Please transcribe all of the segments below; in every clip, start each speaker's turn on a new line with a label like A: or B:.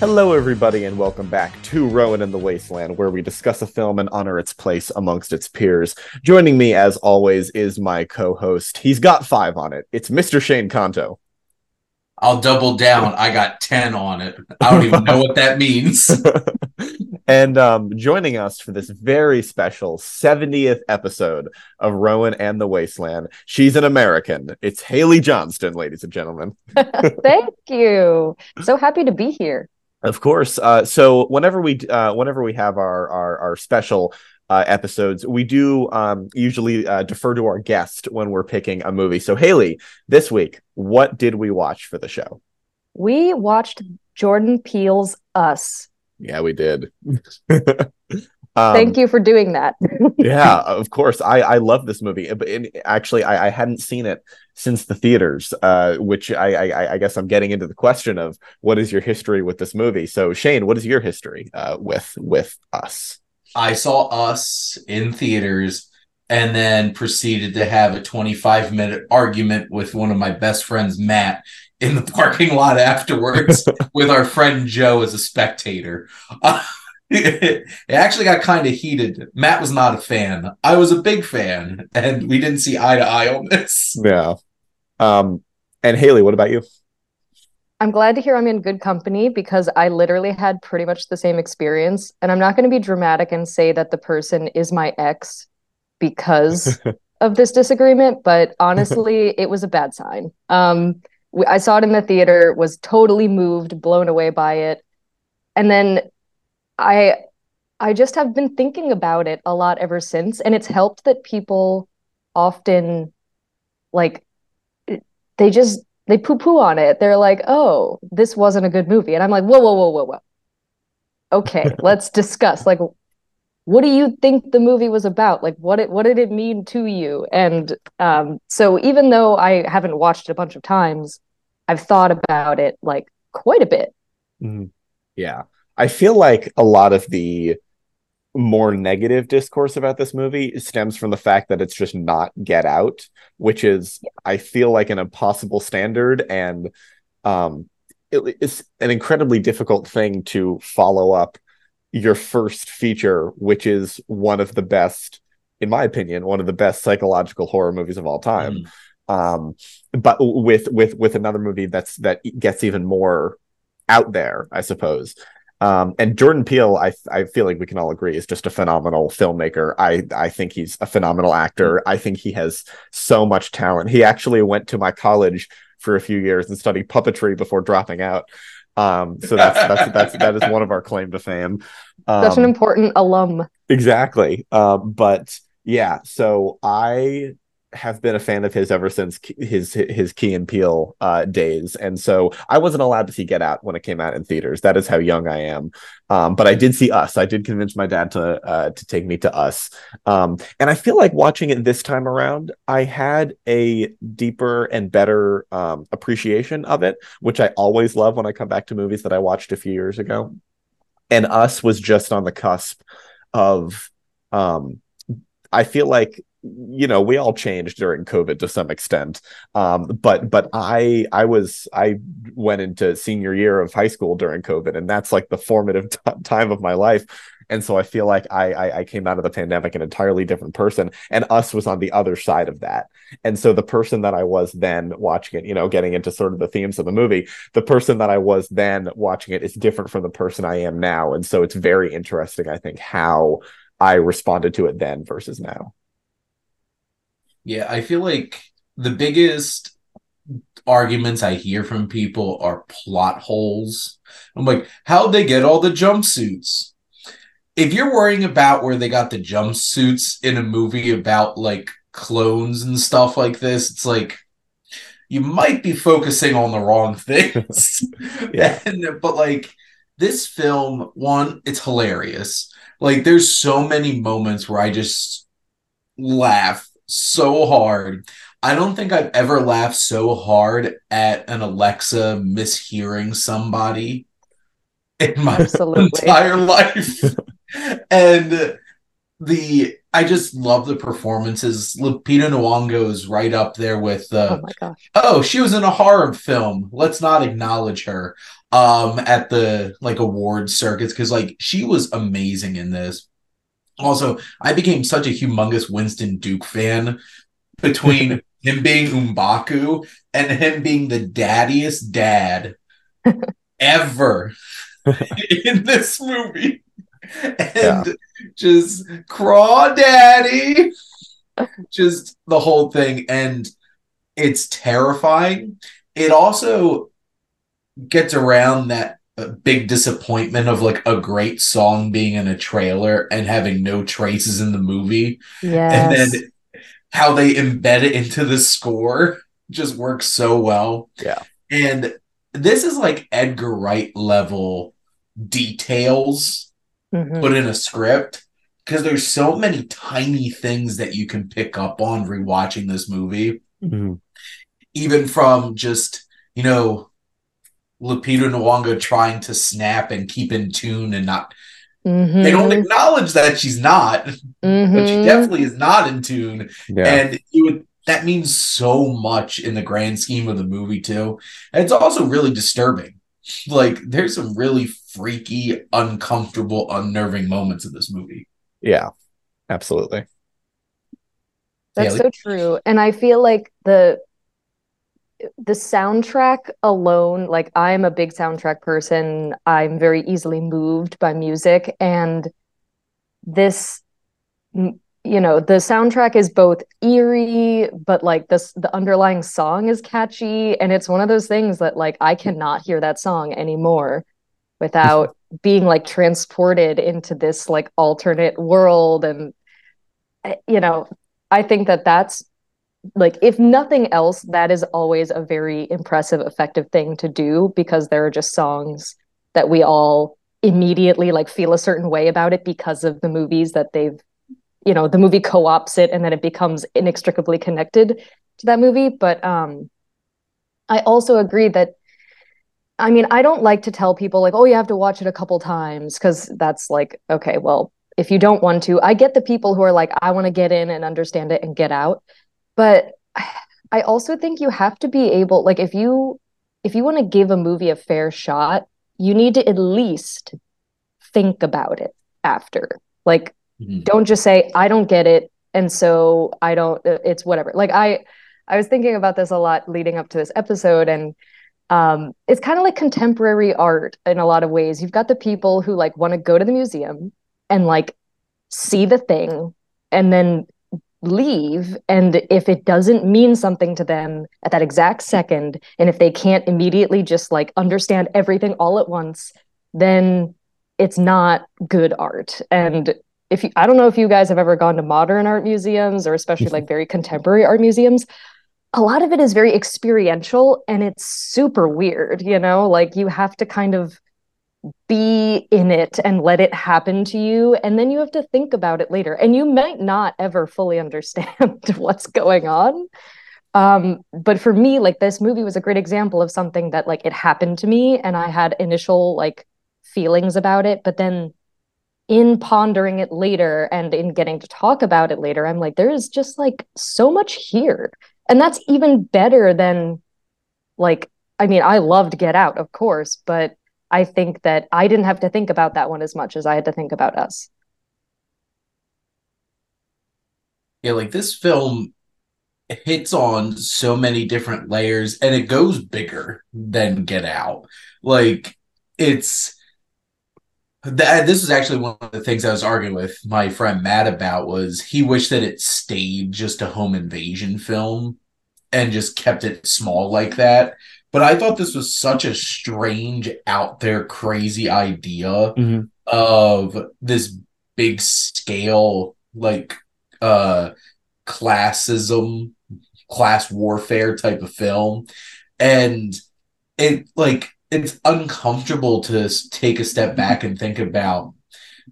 A: Hello, everybody, and welcome back to Rowan in the Wasteland, where we discuss a film and honor its place amongst its peers. Joining me, as always, is my co host. He's got five on it. It's Mr. Shane Conto.
B: I'll double down. I got 10 on it. I don't even know what that means.
A: and um, joining us for this very special 70th episode of Rowan and the Wasteland, she's an American. It's Haley Johnston, ladies and gentlemen.
C: Thank you. So happy to be here.
A: Of course. Uh, so whenever we uh, whenever we have our our, our special uh, episodes, we do um, usually uh, defer to our guest when we're picking a movie. So Haley, this week, what did we watch for the show?
C: We watched Jordan Peele's Us.
A: Yeah, we did.
C: Um, Thank you for doing that.
A: yeah, of course. I I love this movie, but actually, I, I hadn't seen it since the theaters, uh, which I, I, I guess I'm getting into the question of what is your history with this movie. So Shane, what is your history uh, with with Us?
B: I saw Us in theaters and then proceeded to have a 25 minute argument with one of my best friends, Matt, in the parking lot afterwards with our friend Joe as a spectator. It actually got kind of heated. Matt was not a fan. I was a big fan, and we didn't see eye to eye on this.
A: Yeah. Um, and Haley, what about you?
C: I'm glad to hear I'm in good company because I literally had pretty much the same experience. And I'm not going to be dramatic and say that the person is my ex because of this disagreement, but honestly, it was a bad sign. Um, I saw it in the theater, was totally moved, blown away by it. And then I I just have been thinking about it a lot ever since and it's helped that people often like they just they poo-poo on it. They're like, "Oh, this wasn't a good movie." And I'm like, "Whoa, whoa, whoa, whoa, whoa." Okay, let's discuss. Like what do you think the movie was about? Like what it what did it mean to you? And um so even though I haven't watched it a bunch of times, I've thought about it like quite a bit.
A: Mm-hmm. Yeah. I feel like a lot of the more negative discourse about this movie stems from the fact that it's just not Get Out, which is I feel like an impossible standard and um it, it's an incredibly difficult thing to follow up your first feature, which is one of the best, in my opinion, one of the best psychological horror movies of all time. Mm. Um, but with with with another movie that's that gets even more out there, I suppose. Um, and Jordan Peele, I I feel like we can all agree is just a phenomenal filmmaker. I I think he's a phenomenal actor. I think he has so much talent. He actually went to my college for a few years and studied puppetry before dropping out. Um, so that's that's that's that is one of our claim to fame.
C: Um, Such an important alum.
A: Exactly. Um, but yeah, so I have been a fan of his ever since his his Key and Peele uh, days, and so I wasn't allowed to see Get Out when it came out in theaters. That is how young I am. Um, but I did see Us. I did convince my dad to uh, to take me to Us, um, and I feel like watching it this time around, I had a deeper and better um, appreciation of it, which I always love when I come back to movies that I watched a few years ago. And Us was just on the cusp of. Um, I feel like you know we all changed during covid to some extent. Um, but but i i was i went into senior year of high school during covid and that's like the formative t- time of my life. And so i feel like I, I i came out of the pandemic an entirely different person and us was on the other side of that. And so the person that i was then watching it you know getting into sort of the themes of the movie the person that i was then watching it is different from the person i am now. And so it's very interesting i think how i responded to it then versus now
B: yeah, I feel like the biggest arguments I hear from people are plot holes. I'm like, how'd they get all the jumpsuits? If you're worrying about where they got the jumpsuits in a movie about like clones and stuff like this, it's like you might be focusing on the wrong things. yeah. And, but like this film, one, it's hilarious. Like there's so many moments where I just laugh so hard. I don't think I've ever laughed so hard at an Alexa mishearing somebody in my Absolutely. entire life. and the I just love the performances. Lupita Nyong'o is right up there with uh,
C: oh my gosh.
B: oh, she was in a horror film. Let's not acknowledge her um at the like award circuits because like she was amazing in this. Also, I became such a humongous Winston Duke fan between him being M'Baku and him being the daddiest dad ever in this movie. And
A: Yeah.
B: just crawdaddy. just the whole thing. And it's terrifying. It also gets around that big disappointment of like a great song being in a trailer and having no traces in the movie
C: Yes.
B: and then how they embed it into the score just works so well.
A: Yeah.
B: And this is like Edgar Wright level details
C: Mhm.
B: put in a script because there's so many tiny things that you can pick up on rewatching this movie,
A: Mhm.
B: even from just, you know, Lupita Nyong'o trying to snap and keep in tune and not
C: Mhm.
B: they don't acknowledge that she's not, but she
C: Mhm.
B: definitely is not in tune
A: Yeah.
B: and you would that means so much in the grand scheme of the movie too and it's also really disturbing like there's some really freaky uncomfortable unnerving moments in this movie
A: yeah. Absolutely.
C: That's
B: Yeah,
C: so true. And I feel like the the soundtrack alone, like I'm a big soundtrack person. I'm very easily moved by music. And this you know, the soundtrack is both eerie, but like this the underlying song is catchy. And it's one of those things that like I cannot hear that song anymore without being like transported into this like alternate world. And eh, you know I think that that's like if nothing else, that is always a very impressive, effective thing to do because there are just songs that we all immediately like feel a certain way about it because of the movies that they've, you know, the movie co-ops it and then it becomes inextricably connected to that movie. But um I also agree that I mean, I don't like to tell people like, oh, you have to watch it a couple times because that's like, okay, well, if you don't want to, I get the people who are like, I want to get in and understand it and get out. But I also think you have to be able, like, if you if you want to give a movie a fair shot, you need to at least think about it after. Like, don't just say, I don't get it. And so I don't, it's whatever. Like, I I was thinking about this a lot leading up to this episode and um it's kind of like contemporary art in a lot of ways you've got the people who like want to go to the museum and like see the thing and then leave and if it doesn't mean something to them at that exact second and if they can't immediately just like understand everything all at once then it's not good art. And if you, I don't know if you guys have ever gone to modern art museums or especially like very contemporary art museums. A lot of it is very experiential and it's super weird you know? Like you have to kind of be in it and let it happen to you and then you have to think about it later. And you might not ever fully understand what's going on. Um but for me like this movie was a great example of something that like it happened to me and i had initial like feelings about it. But then in pondering it later and in getting to talk about it later i'm like there is just like so much here. And that's even better than like i mean i loved get out of course but I think that I didn't have to think about that one as much as I had to think about us.
B: Yeah, like this film hits on so many different layers and it goes bigger than Get Out. Like it's that this is actually one of the things I was arguing with my friend Matt about was he wished that it stayed just a home invasion film and just kept it small like that. But I thought this was such a strange, out there, crazy idea
A: Mhm.
B: of this big scale, like uh classism, class warfare type of film. And it like it's uncomfortable to take a step back and think about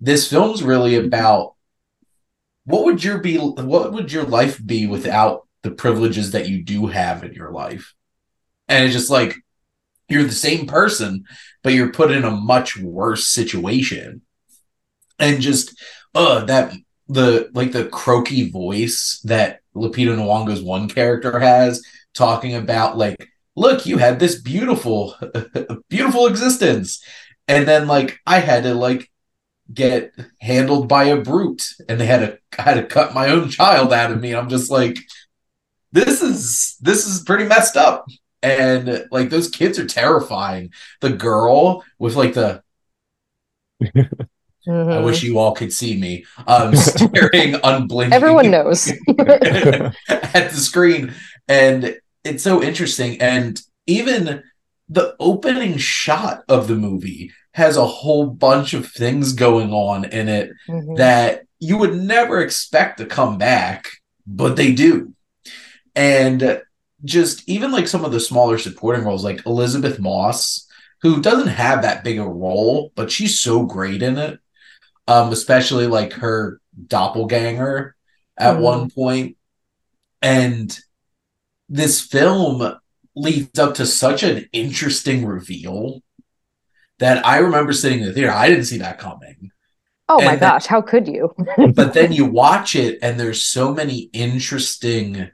B: this film's really about what would your be what would your life be without the privileges that you do have in your life and it's just like you're the same person but you're put in a much worse situation and just uh that the like the croaky voice that Lupita Nyong'o's one character has, talking about like, look, you had this beautiful, beautiful existence, and then like I had to like get handled by a brute, and they had to I had to cut my own child out of me. I'm just like, this is this is pretty messed up. And like those kids are terrifying. The girl with like the
C: Mhm.
B: I wish you all could see me. Um, staring unblinking.
C: Everyone knows.
B: at the screen, and it's so interesting. And even the opening shot of the movie has a whole bunch of things going on in it
C: Mhm.
B: that you would never expect to come back, but they do. And just even like some of the smaller supporting roles, like Elisabeth Moss, who doesn't have that big a role, but she's so great in it. Um, especially like her doppelganger at
C: Mhm.
B: one point. And this film leads up to such an interesting reveal that I remember sitting in the theater. I didn't see that coming
C: oh my
B: and then-
C: gosh, how could you?
B: but then you watch it and there's so many interesting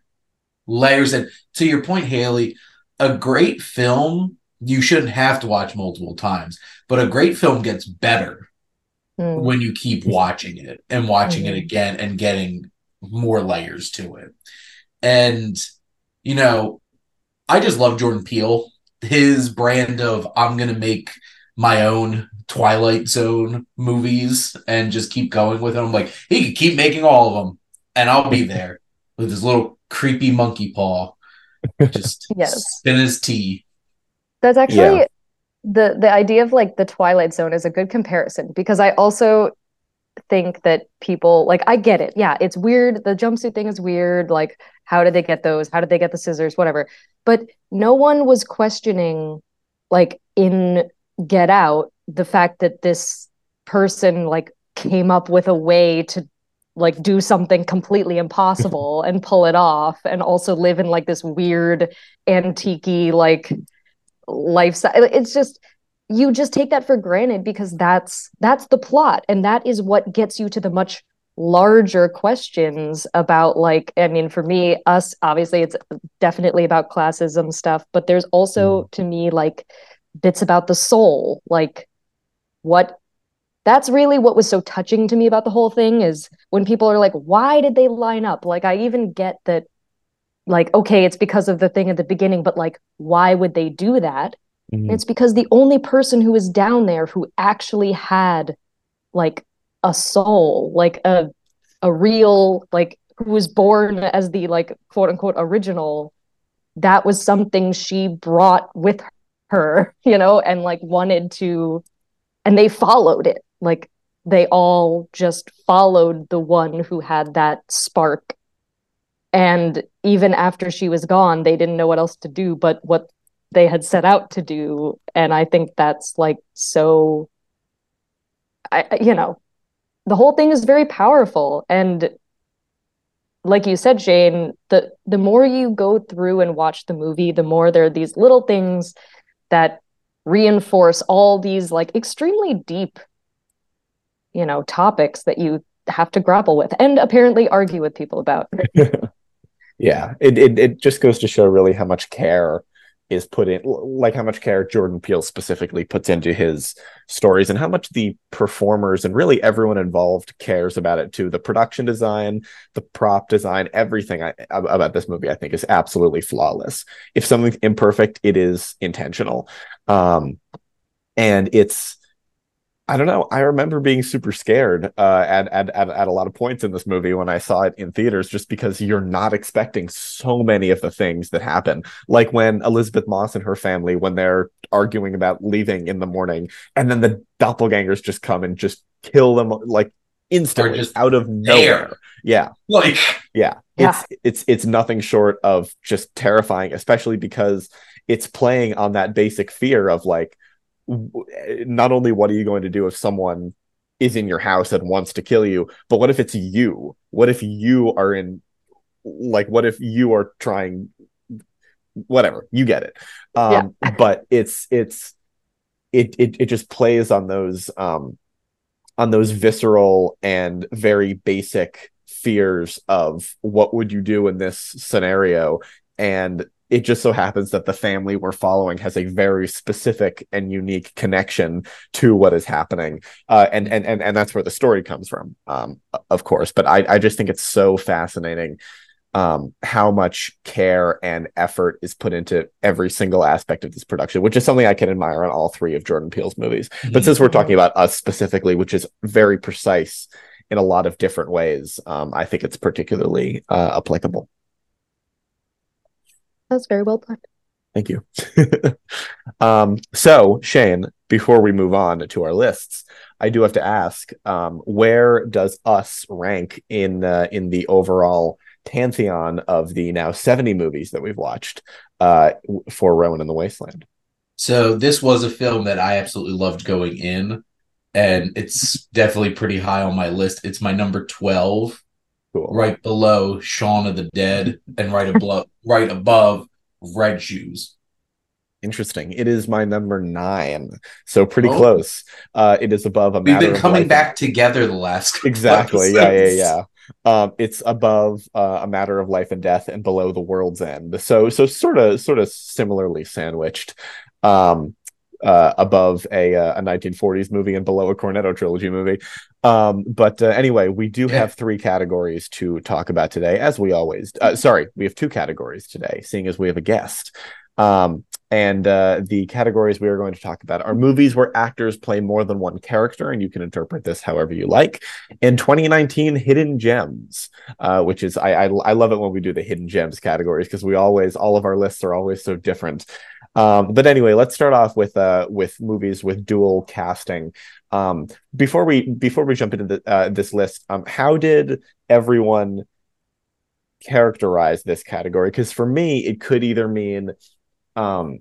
B: layers and to your point haley a great film you shouldn't have to watch multiple times but a great film gets better
C: Mm.
B: when you keep watching it and watching it
C: Mhm.
B: again and getting more layers to it and you know i just love jordan peele his brand of i'm gonna make my own twilight zone movies and just keep going with them like he could keep making all of them and i'll be there with his little creepy monkey paw just
C: Yes.
B: spin his tea
C: That's actually
A: Yeah.
C: the the idea of like the Twilight Zone is a good comparison because I also think that people like I get it. Yeah, it's weird. The jumpsuit thing is weird. Like, how did they get those? How did they get the scissors? Whatever. But no one was questioning, like in Get Out, the fact that this person like came up with a way to like do something completely impossible and pull it off and also live in like this weird antique like lifestyle. It's just you just take that for granted because that's that's the plot and that is what gets you to the much larger questions about like i mean for me us obviously it's definitely about classism stuff but there's also mm. to me like bits about the soul like what that's really what was so touching to me about the whole thing is when people are like why did they line up like i even get that like okay it's because of the thing at the beginning but like why would they do that
A: Mhm.
C: it's because the only person who was down there who actually had like a soul, like a a real like who was born as the like quote unquote original, that was something she brought with her, you know, and like wanted to and they followed it. Like they all just followed the one who had that spark. And even after she was gone, they didn't know what else to do but what they had set out to do and i think that's like so i you know the whole thing is very powerful and like you said Shane the the more you go through and watch the movie the more there are these little things that reinforce all these like extremely deep you know topics that you have to grapple with and apparently argue with people about.
A: Yeah it, it it just goes to show really how much care is put in like how much care jordan peele specifically puts into his stories and how much the performers and really everyone involved cares about it too. The production design the prop design everything I, about this movie i think is absolutely flawless. If something's imperfect it is intentional. Um and it's I don't know. I remember being super scared uh, at, at at at a lot of points in this movie when I saw it in theaters, just because you're not expecting so many of the things that happen. Like when Elisabeth Moss and her family, when they're arguing about leaving in the morning, and then the doppelgangers just come and just kill them like instantly
B: just
A: out of nowhere. Yeah,
B: like
A: yeah.
C: Yeah.
A: It's it's it's nothing short of just terrifying, especially because it's playing on that basic fear of like w- not only what are you going to do if someone is in your house and wants to kill you, but what if it's you? What if you are in like what if you are trying whatever, you get it. Um but it's it's it it it just plays on those um on those visceral and very basic fears of what would you do in this scenario and it just so happens that the family we're following has a very specific and unique connection to what is happening uh, and, and and and that's where the story comes from um, of course but i i just think it's so fascinating um, how much care and effort is put into every single aspect of this production, which is something I can admire on all three of Jordan Peele's movies. Mm-hmm. But since we're talking about us specifically, which is very precise in a lot of different ways, um, I think it's particularly uh, applicable.
C: That's very well put.
A: Thank you. um, so, Shane, before we move on to our lists, I do have to ask, um, where does us rank in uh, in the overall pantheon of the now 70 movies that we've watched uh, for Rowan in the Wasteland.
B: So this was a film that I absolutely loved going in, and it's definitely pretty high on my list. It's my number 12, cool. right below Shaun of the Dead, and right above right above Red Shoes.
A: Interesting. It is my number nine, so pretty oh. close. Uh, it is above a.
B: We've been coming back together the last.
A: Exactly. Yeah, yeah, yeah. Um, it's above uh, a matter of life and death and below the world's end. So so sort of sort of similarly sandwiched. Um, uh, above a, uh, a 1940s movie and below a Cornetto trilogy movie. Um, but uh, anyway, we do have three categories to talk about today, as we always. Uh, sorry, we have two categories today, seeing as we have a guest. Um, and uh, the categories we are going to talk about are movies where actors play more than one character, and you can interpret this however you like. In 2019, hidden gems, uh, which is I, I, I love it when we do the hidden gems categories because we always all of our lists are always so different. Um, but anyway, let's start off with uh, with movies with dual casting. Um, before we before we jump into the, uh, this list, um, how did everyone characterize this category? Because for me, it could either mean um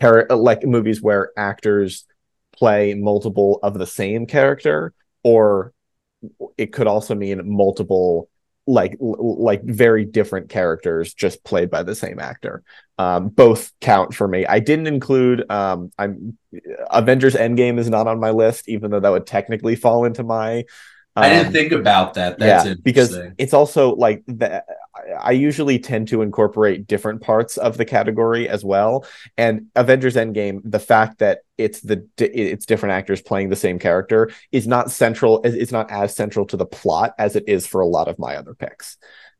A: char- like movies where actors play multiple of the same character or it could also mean multiple like like very different characters just played by the same actor. Um, both count for me. I didn't include um, i'm avengers endgame is not on my list even though that would technically fall into my
B: um, I didn't um, think about that. That's yeah,
A: because it's also like the, I usually tend to incorporate different parts of the category as well. And Avengers Endgame, the fact that it's the it's different actors playing the same character is not central. It's not as central to the plot as it is for a lot of my other picks.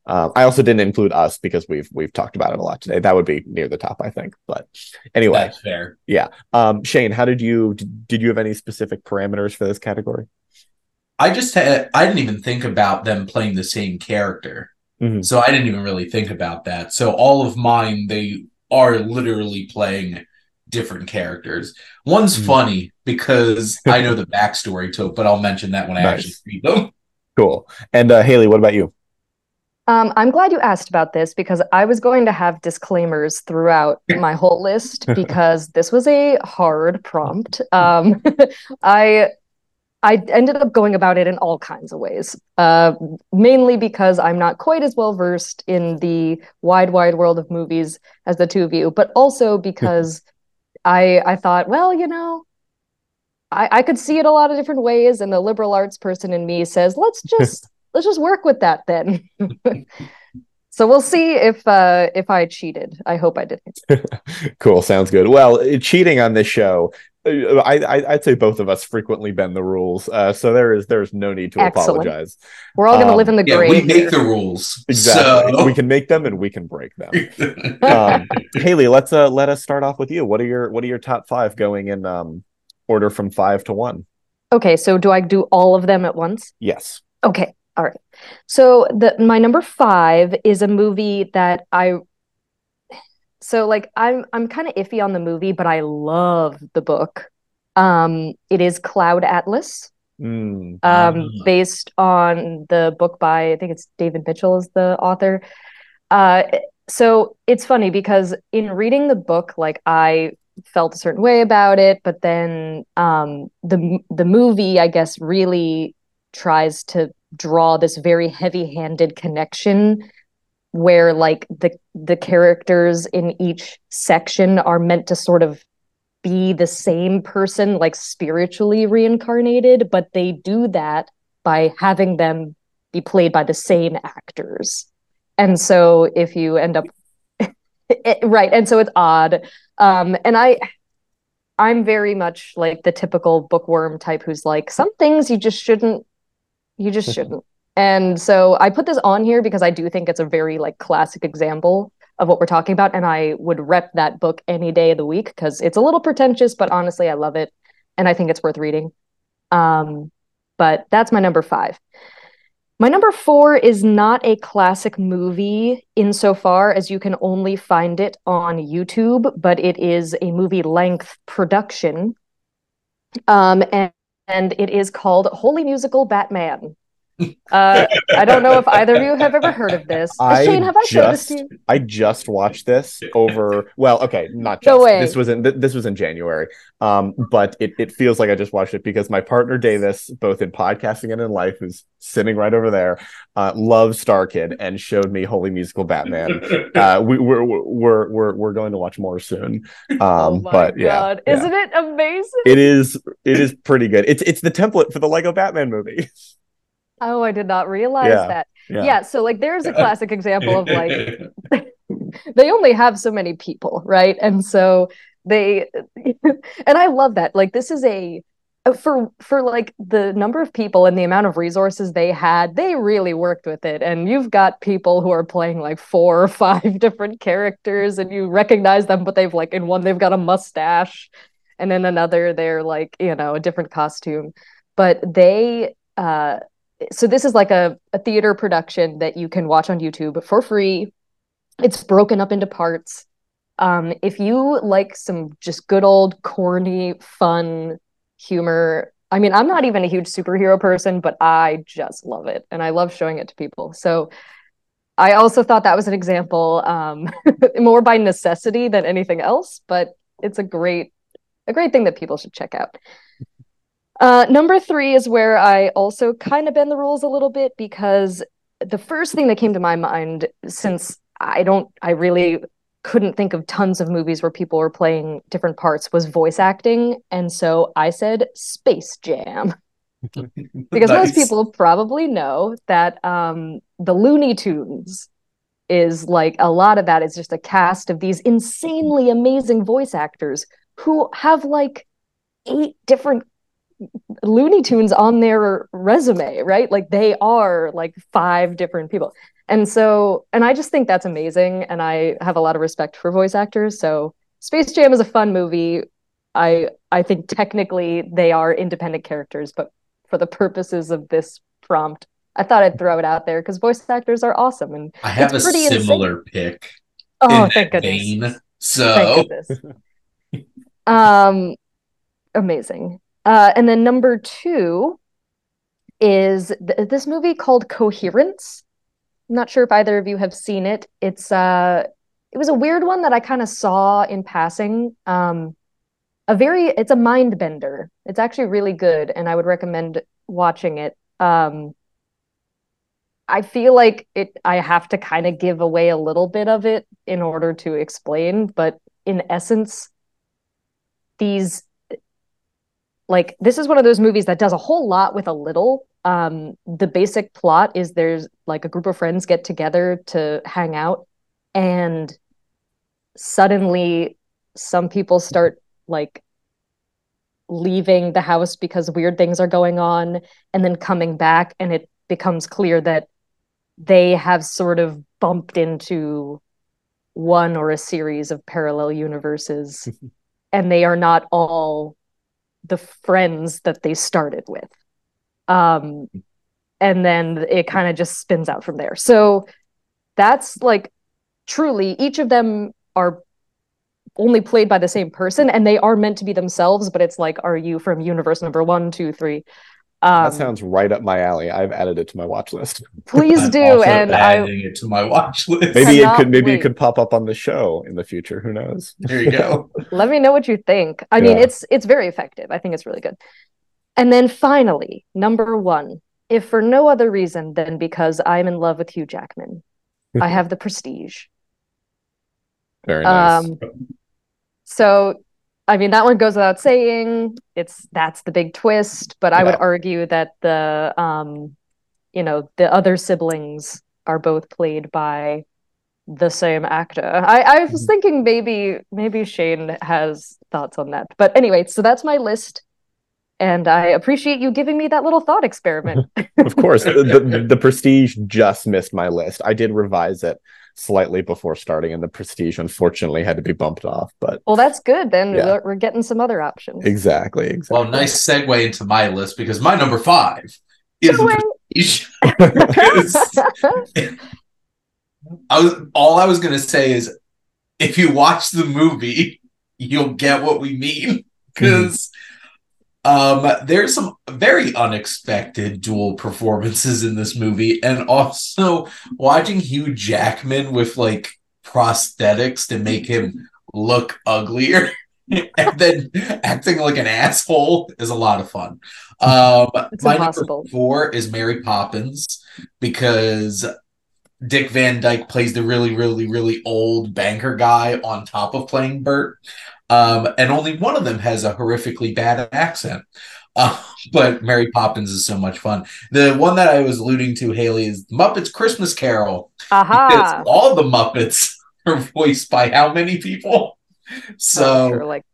A: Um, I also didn't include us because we've we've talked about it a lot today. That would be near the top, I think. But anyway,
B: that's fair.
A: Yeah, um, Shane, how did you did you have any specific parameters for this category?
B: I just had, I didn't even think about them playing the same character. Mm-hmm. So I didn't even really think about that. So all of mine, they are literally playing different characters. One's mm-hmm. funny because I know the backstory to it, but I'll mention that when I actually read them.
A: Cool. And uh, Haley, what about you?
C: Um, I'm glad you asked about this because I was going to have disclaimers throughout my whole list because this was a hard prompt. Um, I I ended up going about it in all kinds of ways, uh, mainly because I'm not quite as well versed in the wide, wide world of movies as the two of you, but also because I I thought, well, you know, I, I could see it a lot of different ways, and the liberal arts person in me says, let's just let's just work with that then. so we'll see if uh, if I cheated. I hope I didn't.
A: cool, sounds good. Well, cheating on this show I, I would say both of us frequently bend the rules, uh, so there is there's no need to Excellent. apologize.
C: We're all going to um, live in the
B: yeah,
C: grave.
B: We make the rules
A: exactly. So... We can make them and we can break them. um, Haley, let's uh, let us start off with you. What are your what are your top five going in um, order from five to one?
C: Okay, so do I do all of them at once?
A: Yes.
C: Okay. All right. So the my number five is a movie that I so like i'm i'm kind of iffy on the movie but i love the book um it is cloud atlas mm. um based on the book by i think it's david mitchell is the author uh so it's funny because in reading the book like i felt a certain way about it but then um the the movie i guess really tries to draw this very heavy-handed connection where like the the characters in each section are meant to sort of be the same person, like spiritually reincarnated, but they do that by having them be played by the same actors. And so if you end up it, right, and so it's odd. Um, and I I'm very much like the typical bookworm type who's like, some things you just shouldn't, you just shouldn't. And so I put this on here because I do think it's a very like classic example of what we're talking about. And I would rep that book any day of the week because it's a little pretentious, but honestly, I love it. And I think it's worth reading. Um, but that's my number five. My number four is not a classic movie insofar as you can only find it on YouTube, but it is a movie length production. Um, and, and it is called Holy Musical Batman. Uh, I don't know if either of you have ever heard of this.
A: I
C: Shane, have I
A: just,
C: showed this to you?
A: I just watched this over. Well, okay, not
C: No
A: just.
C: way.
A: This was in th- this was in January. Um, but it, it feels like I just watched it because my partner Davis, both in podcasting and in life, who's sitting right over there, uh, loves StarKid and showed me Holy Musical Batman. Uh, we, we're we're we're we're going to watch more soon. Um,
C: oh my
A: but yeah,
C: god,
A: yeah.
C: isn't it amazing?
A: it is it is pretty good. It's it's the template for the Lego Batman movie.
C: Oh, I did not realize
A: Yeah,
C: that.
A: Yeah.
C: Yeah, so like there's a classic example of like they only have so many people, right? And so they and I love that. Like this is a for for like the number of people and the amount of resources they had, they really worked with it. And you've got people who are playing like four or five different characters and you recognize them, but they've like in one they've got a mustache and in another they're like, you know, a different costume. But they uh so this is like a, a theater production that you can watch on YouTube for free. It's broken up into parts. Um, if you like some just good old corny, fun humor, I mean, I'm not even a huge superhero person, but I just love it and I love showing it to people. So I also thought that was an example, um, more by necessity than anything else, but it's a great, a great thing that people should check out. Uh, number three is where I also kind of bend the rules a little bit because the first thing that came to my mind, since I don't, I really couldn't think of tons of movies where people were playing different parts, was voice acting. And so I said Space Jam. Because most people probably know that um, the Looney Tunes is like a lot of that is just a cast of these insanely amazing voice actors who have like eight different Looney Tunes on their resume, right? Like they are like five different people. And so, and I just think that's amazing. And I have a lot of respect for voice actors. So Space Jam is a fun movie. I I think technically they are independent characters, but for the purposes of this prompt, I thought I'd throw it out there because voice actors are awesome. And
B: I have a
C: pretty insane.
B: similar pick
C: oh, thank goodness.
B: vein.
C: Thank
B: So
C: goodness. um, amazing. Uh, and then number two is th- this movie called Coherence. I'm not sure if either of you have seen it. It's uh, it was a weird one that I kind of saw in passing. Um, a very, it's a mind bender. It's actually really good, and I would recommend watching it. Um, I feel like it. I have to kind of give away a little bit of it in order to explain, but in essence, these like this is one of those movies that does a whole lot with a little. Um, the basic plot is there's like a group of friends get together to hang out, and suddenly some people start like leaving the house because weird things are going on, and then coming back, and it becomes clear that they have sort of bumped into one or a series of parallel universes and they are not all the friends that they started with. Um and then it kind of just spins out from there. So that's like truly each of them are only played by the same person and they are meant to be themselves but it's like are you from universe number one two three um
A: that sounds right up my alley. I've added it to my watch list.
C: please
B: I'm
C: do
B: also
C: and i
B: adding it to my watch list.
A: Maybe it could maybe
C: wait.
A: it could pop up on the show in the future. Who knows?
B: There you go.
C: let me know what you think i mean it's it's very effective i think it's really good and then finally number one if for no other reason than because i'm in love with hugh jackman i have the prestige
A: Very nice.
C: um so I mean, that one goes without saying. It's that's the big twist, but I would argue that the um, you know, the other siblings are both played by the same actor. I, I was
A: Mhm.
C: thinking maybe maybe Shane has thoughts on that. But anyway, so that's my list. And I appreciate you giving me that little thought experiment.
A: Of course, the, the the Prestige just missed my list. I did revise it slightly before starting, and the Prestige unfortunately had to be bumped off. But
C: well, that's good. Then
A: Yeah.
C: we're, we're getting some other options.
A: exactly, exactly.
B: Well, nice segue into my list because my number five is Prestige. I was all I was gonna say is if you watch the movie, you'll get what we mean. Hmm. Because um there's some very unexpected dual performances in this movie, and also watching Hugh Jackman with like prosthetics to make him look uglier and then acting like an asshole is a lot of fun. Um
C: It's
B: my
C: impossible.
B: number four is Mary Poppins because Dick Van Dyke plays the really, really, really old banker guy on top of playing Bert. Um, and only one of them has a horrifically bad accent. Uh, but Mary Poppins is so much fun. The one that I was alluding to, Haley, is Muppets Christmas Carol.
C: Aha.
B: All the Muppets are voiced by how many people? So
C: Sure, like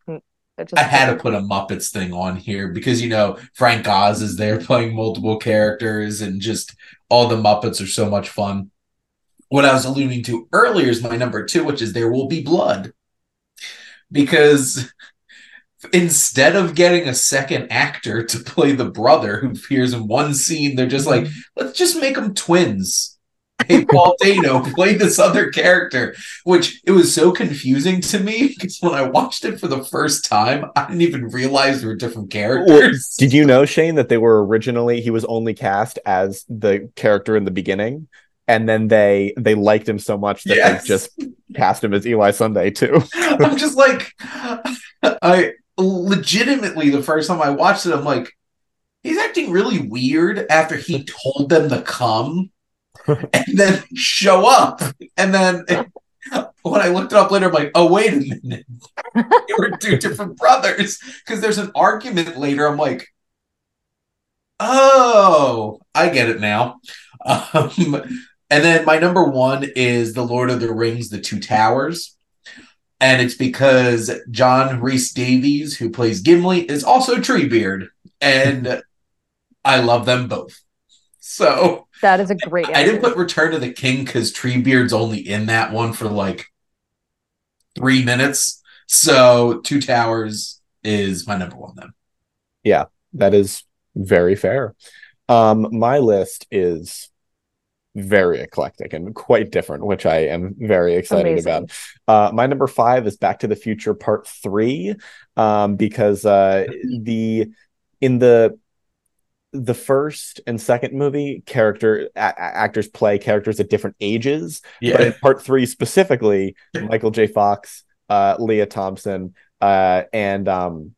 B: I had to put a Muppets thing on here because you know Frank Oz is there playing multiple characters and just all the Muppets are so much fun. What I was alluding to earlier is my number two, which is There Will Be Blood. Because instead of getting a second actor to play the brother who appears in one scene, they're just like, mm-hmm. let's just make them twins. Hey, Paul Dano, play this other character which it was so confusing to me because when I watched it for the first time, I didn't even realize there were different
A: Well,
B: characters.
A: did you know Shane that they were originally he was only cast as the character in the beginning, and then they they liked him so much that
B: Yes.
A: they just cast him as Eli Sunday too.
B: I'm just like, I legitimately the first time I watched it, I'm like, he's acting really weird after he told them to come and then show up, and then. When I looked it up later, I'm like, oh, wait a minute. they were two different brothers. Because there's an argument later. I'm like, oh, I get it now. Um, and then my number one is The Lord of the Rings, The Two Towers. And it's because John Rhys-Davies, who plays Gimli, is also Treebeard. And I love them both. So
C: that is a great
B: I didn't put Return to the King because Treebeard's only in that one for like three minutes. So Two Towers is my number one then.
A: Yeah, that is very fair. Um, my list is very eclectic and quite different, which I am very excited
C: Amazing.
A: about. Uh, my number five is Back to the Future Part Three, um, because uh, the in the the first and second movie, character a- actors play characters at different ages, but in part three specifically, Michael J. Fox, uh, Lea Thompson, uh, and um,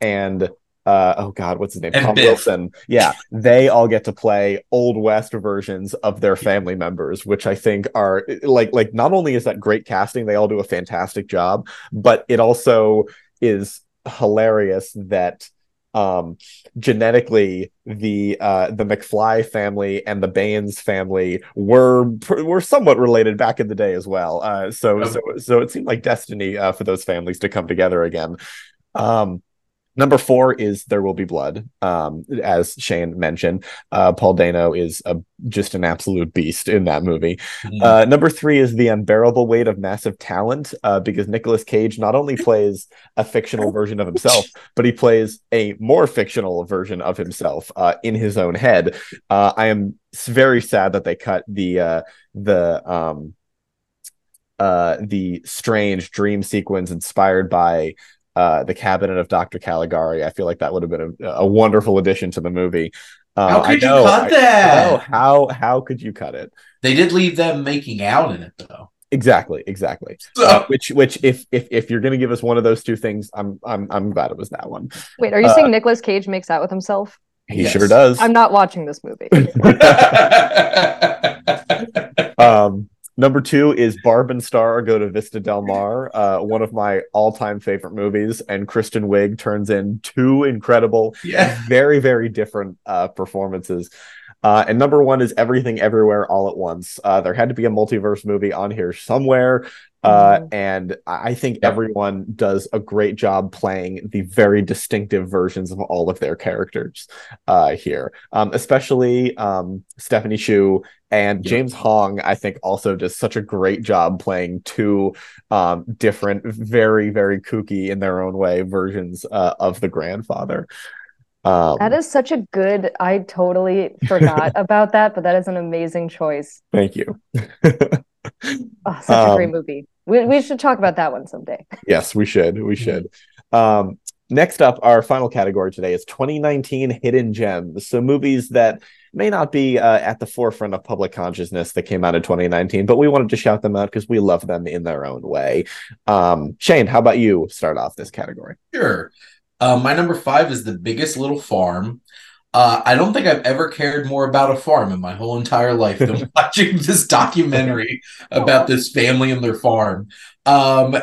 A: and uh, oh god, what's his name?
B: And
A: Tom
B: Biff.
A: Wilson. Yeah, they all get to play old west versions of their family members, which I think are like like not only is that great casting, they all do a fantastic job, but it also is hilarious that um genetically the uh the McFly family and the Baines family were were somewhat related back in the day as well uh so
B: Yep.
A: so so it seemed like destiny uh for those families to come together again um Number four is There Will Be Blood. Um, as Shane mentioned, uh, Paul Dano is a, just an absolute beast in that movie.
B: Mhm.
A: Uh, number three is the unbearable weight of massive talent, uh, because Nicolas Cage not only plays a fictional version of himself, but he plays a more fictional version of himself uh, in his own head. Uh, I am very sad that they cut the uh, the um, uh, the strange dream sequence inspired by uh, the cabinet of Dr. Caligari. I feel like that would have been a, a wonderful addition to the movie. Uh,
B: How
A: I
B: could you
A: know,
B: cut
A: I- I
B: that?
A: know. how how could you cut it?
B: They did leave them making out in it though.
A: Exactly, exactly.
B: So
A: Uh, which which if if if you're gonna give us one of those two things, I'm I'm I'm glad it was that one.
C: Wait, are you
A: uh,
C: saying Nicolas Cage makes out with himself?
A: He
B: Yes.
A: sure does.
C: I'm not watching this movie.
A: um Number two is Barb and Star go to Vista Del Mar, uh, one of my all-time favorite movies, and Kristen Wiig turns in two incredible,
B: Yeah.
A: very very different uh, performances. Uh, and number one is Everything Everywhere All at Once. Uh, there had to be a multiverse movie on here somewhere. Uh,
C: Mhm.
A: and I I think
B: Yep.
A: everyone does a great job playing the very distinctive versions of all of their characters uh, here, um, especially um, Stephanie Hsu and
B: Yep.
A: James Hong. I think also does such a great job playing two um, different, very very kooky in their own way versions uh, of the grandfather. Um,
C: That is such a good, I totally forgot about that, but that is an amazing choice.
A: thank you.
C: Oh, such a great
A: Um,
C: movie. We, we should talk about that one someday.
A: Yes, we should. We should. Um, next up, our final category today is 2019 hidden gems. So movies that may not be uh, at the forefront of public consciousness that came out in 2019, but we wanted to shout them out because we love them in their own way. Um, Shane, how about you start off this category?
B: Sure. Uh, my number five is the biggest little farm. Uh, I don't think I've ever cared more about a farm in my whole entire life than watching this documentary about this family and their farm. Um,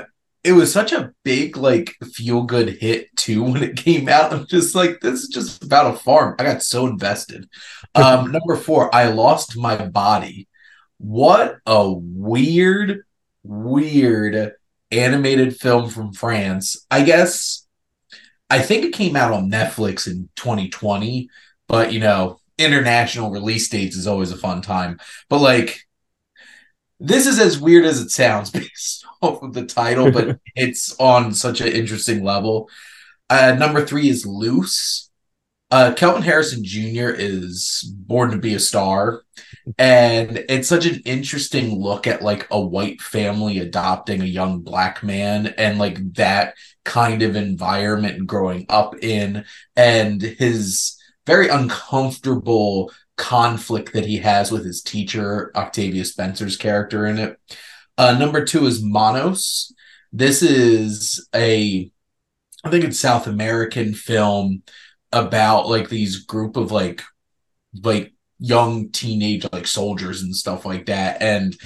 B: it was such a big, like, feel good hit too when it came out. I'm just like, this is just about a farm. I got so invested. Um, number four, I lost my body. What a weird, weird animated film from France. I guess I think it came out on Netflix in 2020, but you know, international release dates is always a fun time. But like, this is as weird as it sounds based off of the title, but it's on such an interesting level. Uh, number three is Luce. Uh, Kelvin Harrison Jr. is born to be a star, and it's such an interesting look at like a white family adopting a young black man and like that kind of environment growing up in and his very uncomfortable conflict that he has with his teacher octavia spencer's character in it. Uh, number two is monos this is a i think it's south american film about like these group of like like young teenage like soldiers and stuff like that and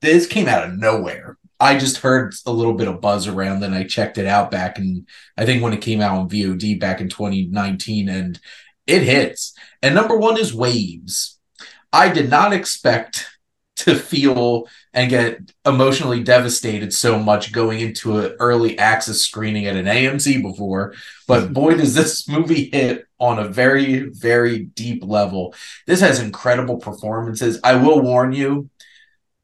B: this came out of nowhere I just heard a little bit of buzz around and I checked it out back in I think when it came out on VOD back in 2019 and it hits. And number 1 is Waves. I did not expect to feel and get emotionally devastated so much going into an early access screening at an AMC before, but boy does this movie hit on a very very deep level. This has incredible performances. I will warn you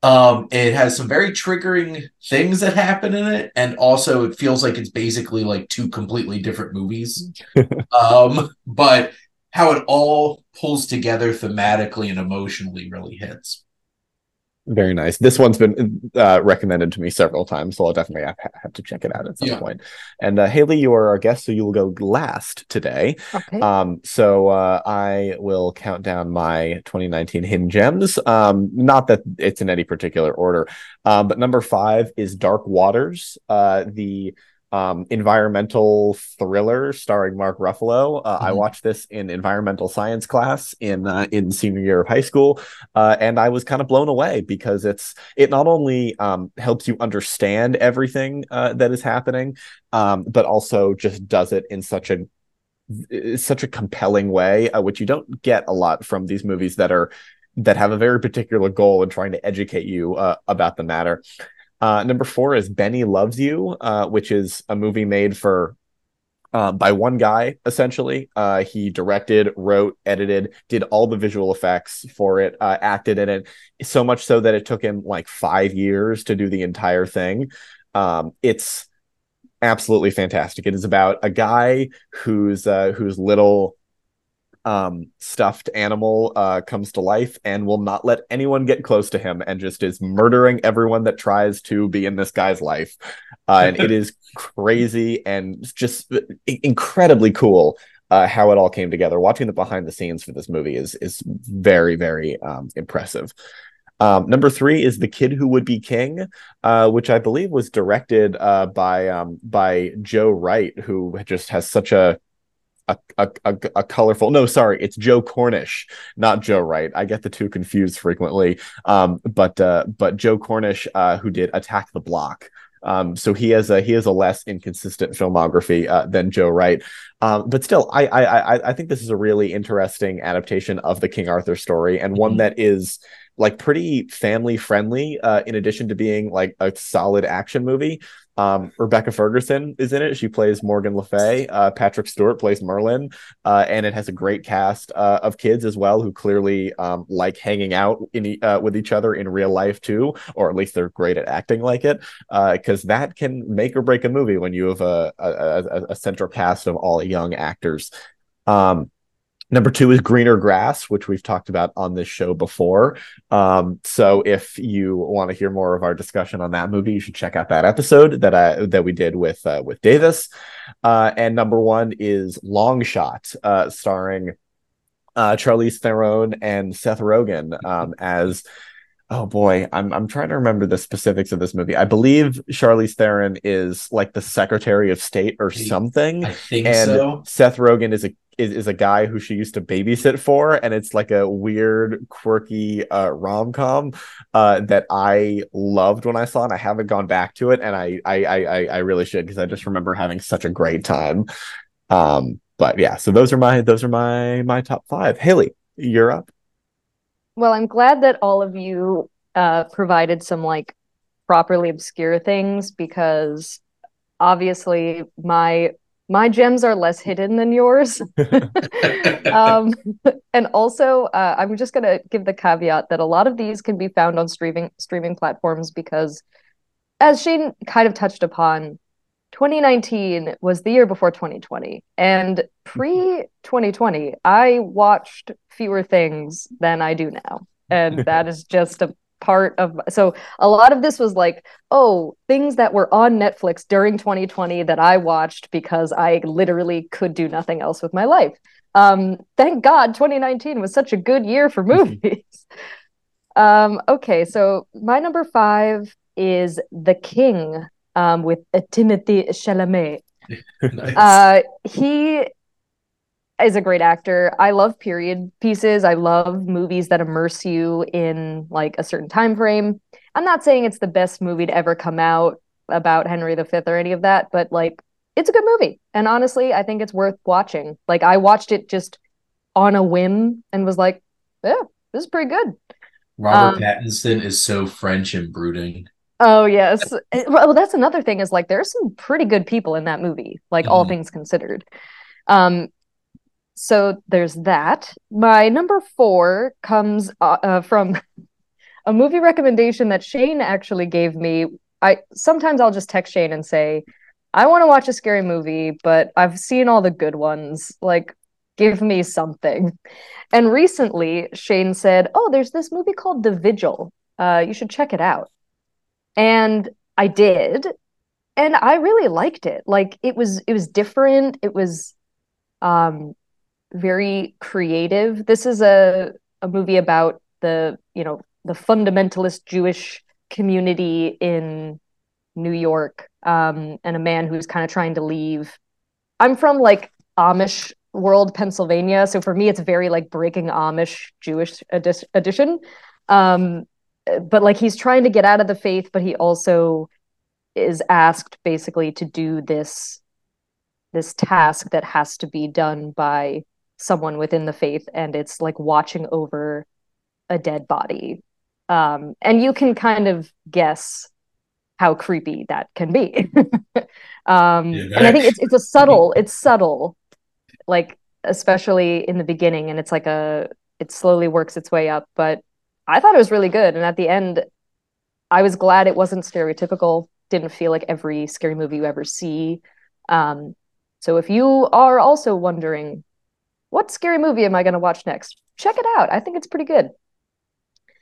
B: um, it has some very triggering things that happen in it, and also it feels like it's basically like two completely different movies. um, but how it all pulls together thematically and emotionally really hits.
A: Very nice. This one's been uh, recommended to me several times, so I'll definitely have, have to check it out at some
B: Yeah.
A: point. And uh, Haley, you are our guest, so you will go last today.
C: Okay.
A: Um, so uh, I will count down my 2019 hidden gems. Um, not that it's in any particular order, um, but number five is Dark Waters, uh, the um, environmental thriller starring Mark Ruffalo. Uh, I
B: Mhm.
A: watched this in environmental science class in uh, in senior year of high school, uh, and I was kind of blown away because it's it not only um, helps you understand everything uh, that is happening, um, but also just does it in such a such a compelling way, uh, which you don't get a lot from these movies that are that have a very particular goal in trying to educate you uh, about the matter. Uh, number four is Benny Loves You, uh, which is a movie made for uh, by one guy essentially. Uh, he directed, wrote, edited, did all the visual effects for it, uh, acted in it, so much so that it took him like five years to do the entire thing. Um, it's absolutely fantastic. It is about a guy who's uh, whose little um stuffed animal uh comes to life and will not let anyone get close to him and just is murdering everyone that tries to be in this guy's life. Uh, and it is crazy and just incredibly cool uh, how it all came together. Watching the behind the scenes for this movie is is very very um impressive. Um, number three is the kid who would be king, uh, which I believe was directed uh, by um, by Joe Wright, who just has such a a, a, a, a, colorful no sorry it's joe cornish not joe wright. I get the two confused frequently. Um, but uh, but joe cornish uh, who did attack the block. Um, so he has a he has a less inconsistent filmography uh, than Joe Wright, um, but still, I, I I think this is a really interesting adaptation of the King Arthur story and mm-hmm. one that is like pretty family friendly. Uh, in addition to being like a solid action movie, um, Rebecca Ferguson is in it. She plays Morgan Le Fay. Uh, Patrick Stewart plays Merlin, uh, and it has a great cast uh, of kids as well who clearly um, like hanging out in uh, with each other in real life too, or at least they're great at acting like it. Because uh, that can make or break a movie when you have a, a, a, a central cast of all young actors. Um, Number two is greener grass, which we've talked about on this show before. Um, so if you want to hear more of our discussion on that movie, you should check out that episode that I that we did with uh, with Davis. Uh, and number one is Long Shot, uh, starring uh, Charlize Theron and Seth Rogen um, as oh boy, I'm I'm trying to remember the specifics of this movie. I believe Charlize Theron is like the Secretary of State or something.
B: I think
A: and
B: so.
A: Seth Rogen is a is, is a guy who she used to babysit for, and it's like a weird, quirky uh, rom com uh, that I loved when I saw, and I haven't gone back to it, and I I I, I really should because I just remember having such a great time. Um, but yeah, so those are my those are my my top five. Haley, you're up.
C: Well, I'm glad that all of you uh, provided some like properly obscure things because obviously my my gems are less hidden than yours. um, and also, uh, I'm just going to give the caveat that a lot of these can be found on streaming streaming platforms because, as Shane kind of touched upon, 2019 was the year before 2020, and pre 2020, I watched fewer things than I do now, and that is just a part of so a lot of this was like oh things that were on netflix during 2020 that i watched because i literally could do nothing else with my life. Um thank god 2019 was such a good year for movies. Um okay so my number five is the king um with Timothée Chalamet. Nice. uh he is a great actor. I love period pieces. I love movies that immerse you in like a certain time frame. I'm not saying it's the best movie to ever come out about Henry V or any of that, but like it's a good movie. And honestly, I think it's worth watching. Like I watched it just on a whim and was like, yeah, this is pretty good.
B: Robert um, Pattinson is so French and brooding.
C: Oh yes. Well, that's another thing is like there's some pretty good people in that movie, like mm-hmm. all things considered. Um, so there's that. My number four comes uh, uh, from a movie recommendation that Shane actually gave me. I sometimes I'll just text Shane and say, I want to watch a scary movie, but I've seen all the good ones. Like, give me something. And recently, Shane said, Oh, there's this movie called The Vigil. Uh, you should check it out. And I did. And I really liked it. Like it was it was different. It was um very creative. This is a a movie about the you know the fundamentalist Jewish community in New York, um, and a man who's kind of trying to leave. I'm from like Amish world, Pennsylvania, so for me it's very like breaking Amish Jewish edi- edition. Um, but like he's trying to get out of the faith, but he also is asked basically to do this this task that has to be done by someone within the faith and it's like watching over a dead body. Um, and you can kind of guess how creepy that can be. Um, yeah, and i think it's, it's a subtle it's subtle like especially in the beginning and it's like a it slowly works its way up but i thought it was really good. And at the end i was glad it wasn't stereotypical. Didn't feel like every scary movie you ever see. Um, so if you are also wondering what scary movie am I going to watch next? Check it out. I think it's pretty good.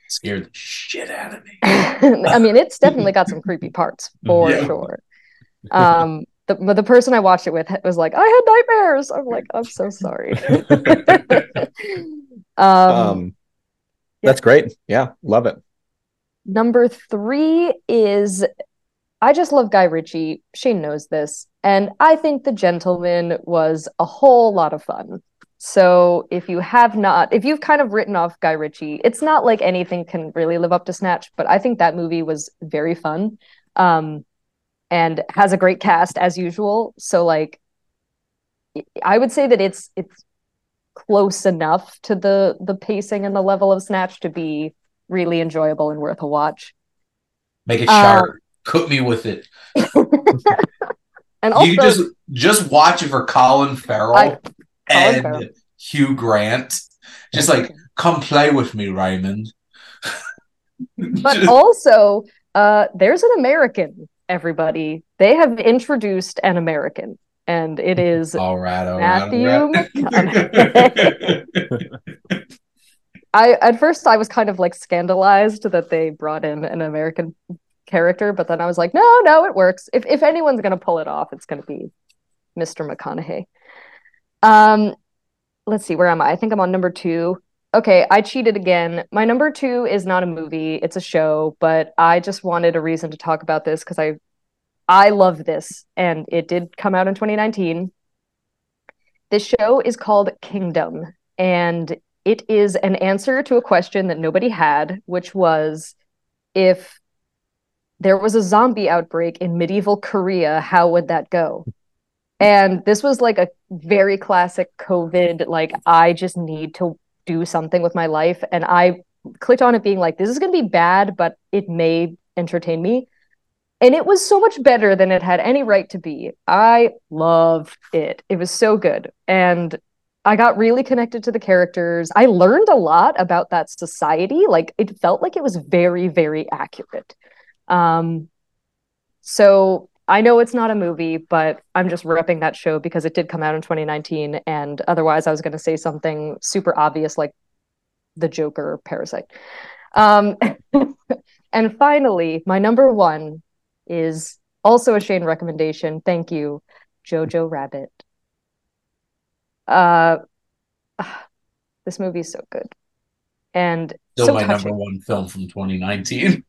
B: Scared the shit out of me.
C: I mean, it's definitely got some creepy parts for yeah. sure. Um, the the person I watched it with was like, I had nightmares. I'm like, I'm so sorry.
A: um, um, that's yeah. great. Yeah, love it.
C: Number three is I just love Guy Ritchie. Shane knows this. And I think The Gentlemen was a whole lot of fun. So if you have not, if you've kind of written off Guy Ritchie, it's not like anything can really live up to Snatch, but I think that movie was very fun. Um, and has a great cast as usual. So like I would say that it's it's close enough to the the pacing and the level of Snatch to be really enjoyable and worth a watch.
B: Make it sharp. Um, Cook me with it. and also, you just just watch it for Colin Farrell I, and. Hugh Grant. Just like come play with me, Raymond.
C: but just... also, uh, there's an American. Everybody, they have introduced an American and it is
B: all right, all
C: Matthew
B: right,
C: I at first I was kind of like scandalized that they brought in an American character, but then I was like, no, no, it works. If if anyone's gonna pull it off, it's gonna be Mr. McConaughey. Um, let's see, where am I? I think I'm on number two. Okay, I cheated again. My number two is not a movie; it's a show. But I just wanted a reason to talk about this because I I love this, and it did come out in 2019. This show is called Kingdom, and it is an answer to a question that nobody had, which was if there was a zombie outbreak in medieval Korea, how would that go? And this was like a very classic COVID, like, I just need to do something with my life. And I clicked on it being like, this is going to be bad, but it may entertain me and it was so much better than it had any right to be. I loved it. It was so good. And I got really connected to the characters. I learned a lot about that society. Like it felt like it was very, very accurate. Um, so I know it's not a movie, but I'm just repping that show because it did come out in 2019. And otherwise, I was going to say something super obvious like the Joker Parasite. Um, and finally, my number one is also a Shane recommendation. Thank you, Jojo Rabbit. Uh, this movie is so good, and
B: still
C: so
B: my touching. number one film from 2019.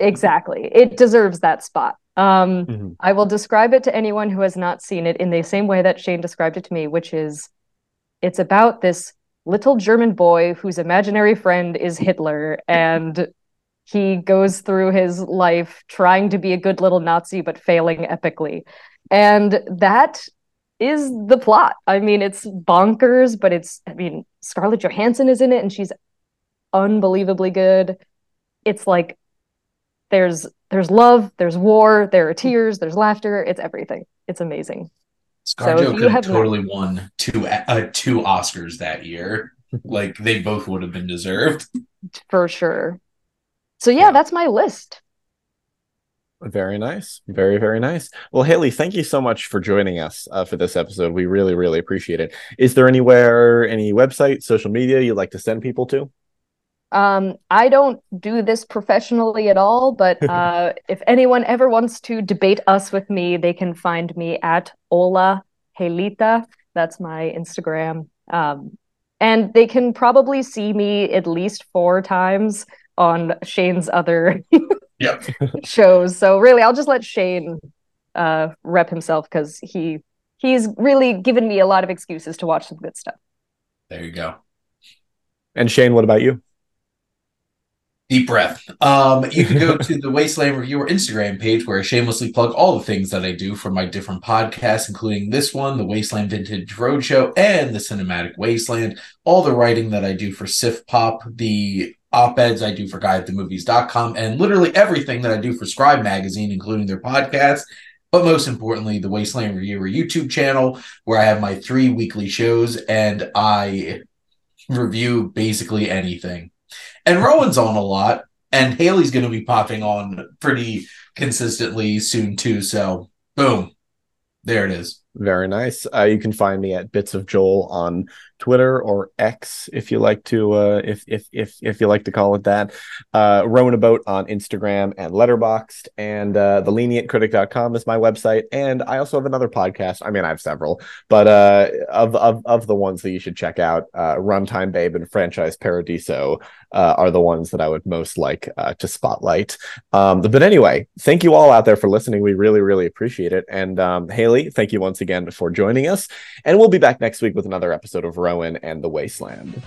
C: Exactly, it deserves that spot. Um, mm-hmm. I will describe it to anyone who has not seen it in the same way that Shane described it to me, which is it's about this little German boy whose imaginary friend is Hitler, and he goes through his life trying to be a good little Nazi but failing epically. And that is the plot. I mean, it's bonkers, but it's I mean, Scarlett Johansson is in it and she's unbelievably good. It's like there's there's love, there's war, there are tears, there's laughter, it's everything. It's amazing.
B: ScarJo so could have totally not... won two uh, two Oscars that year. like they both would have been deserved.
C: For sure. So yeah, yeah. that's my list.
A: Very nice. Very, very nice. Well, Haley, thank you so much for joining us uh, for this episode. We really, really appreciate it. Is there anywhere, any website, social media you'd like to send people to?
C: Um, I don't do this professionally at all, but uh, if anyone ever wants to debate us with me, they can find me at Ola Helita. That's my Instagram. Um, and they can probably see me at least four times on Shane's other
B: yep.
C: shows. So really, I'll just let Shane uh, rep himself because he he's really given me a lot of excuses to watch some good stuff.
B: There you go.
A: And Shane, what about you?
B: Deep breath. Um, you can go to the Wasteland Reviewer Instagram page where I shamelessly plug all the things that I do for my different podcasts, including this one, the Wasteland Vintage Roadshow, and the Cinematic Wasteland. All the writing that I do for Sif Pop, the op-eds I do for guyatthemovies.com, and literally everything that I do for Scribe Magazine, including their podcast. But most importantly, the Wasteland Reviewer YouTube channel, where I have my three weekly shows and I review basically anything. And Rowan's on a lot, and Haley's going to be popping on pretty consistently soon too. So, boom, there it is.
A: Very nice. Uh, you can find me at Bits of Joel on Twitter or X if you like to uh, if if if if you like to call it that. Uh, Rowan A Boat on Instagram and Letterboxd, and uh, the lenientcritic.com is my website. And I also have another podcast. I mean, I have several, but uh, of of of the ones that you should check out, uh, Runtime Babe and Franchise Paradiso uh, are the ones that I would most like uh, to spotlight. Um, but anyway, thank you all out there for listening. We really really appreciate it. And um, Haley, thank you once again for joining us. And we'll be back next week with another episode of Rowan and the Wasteland.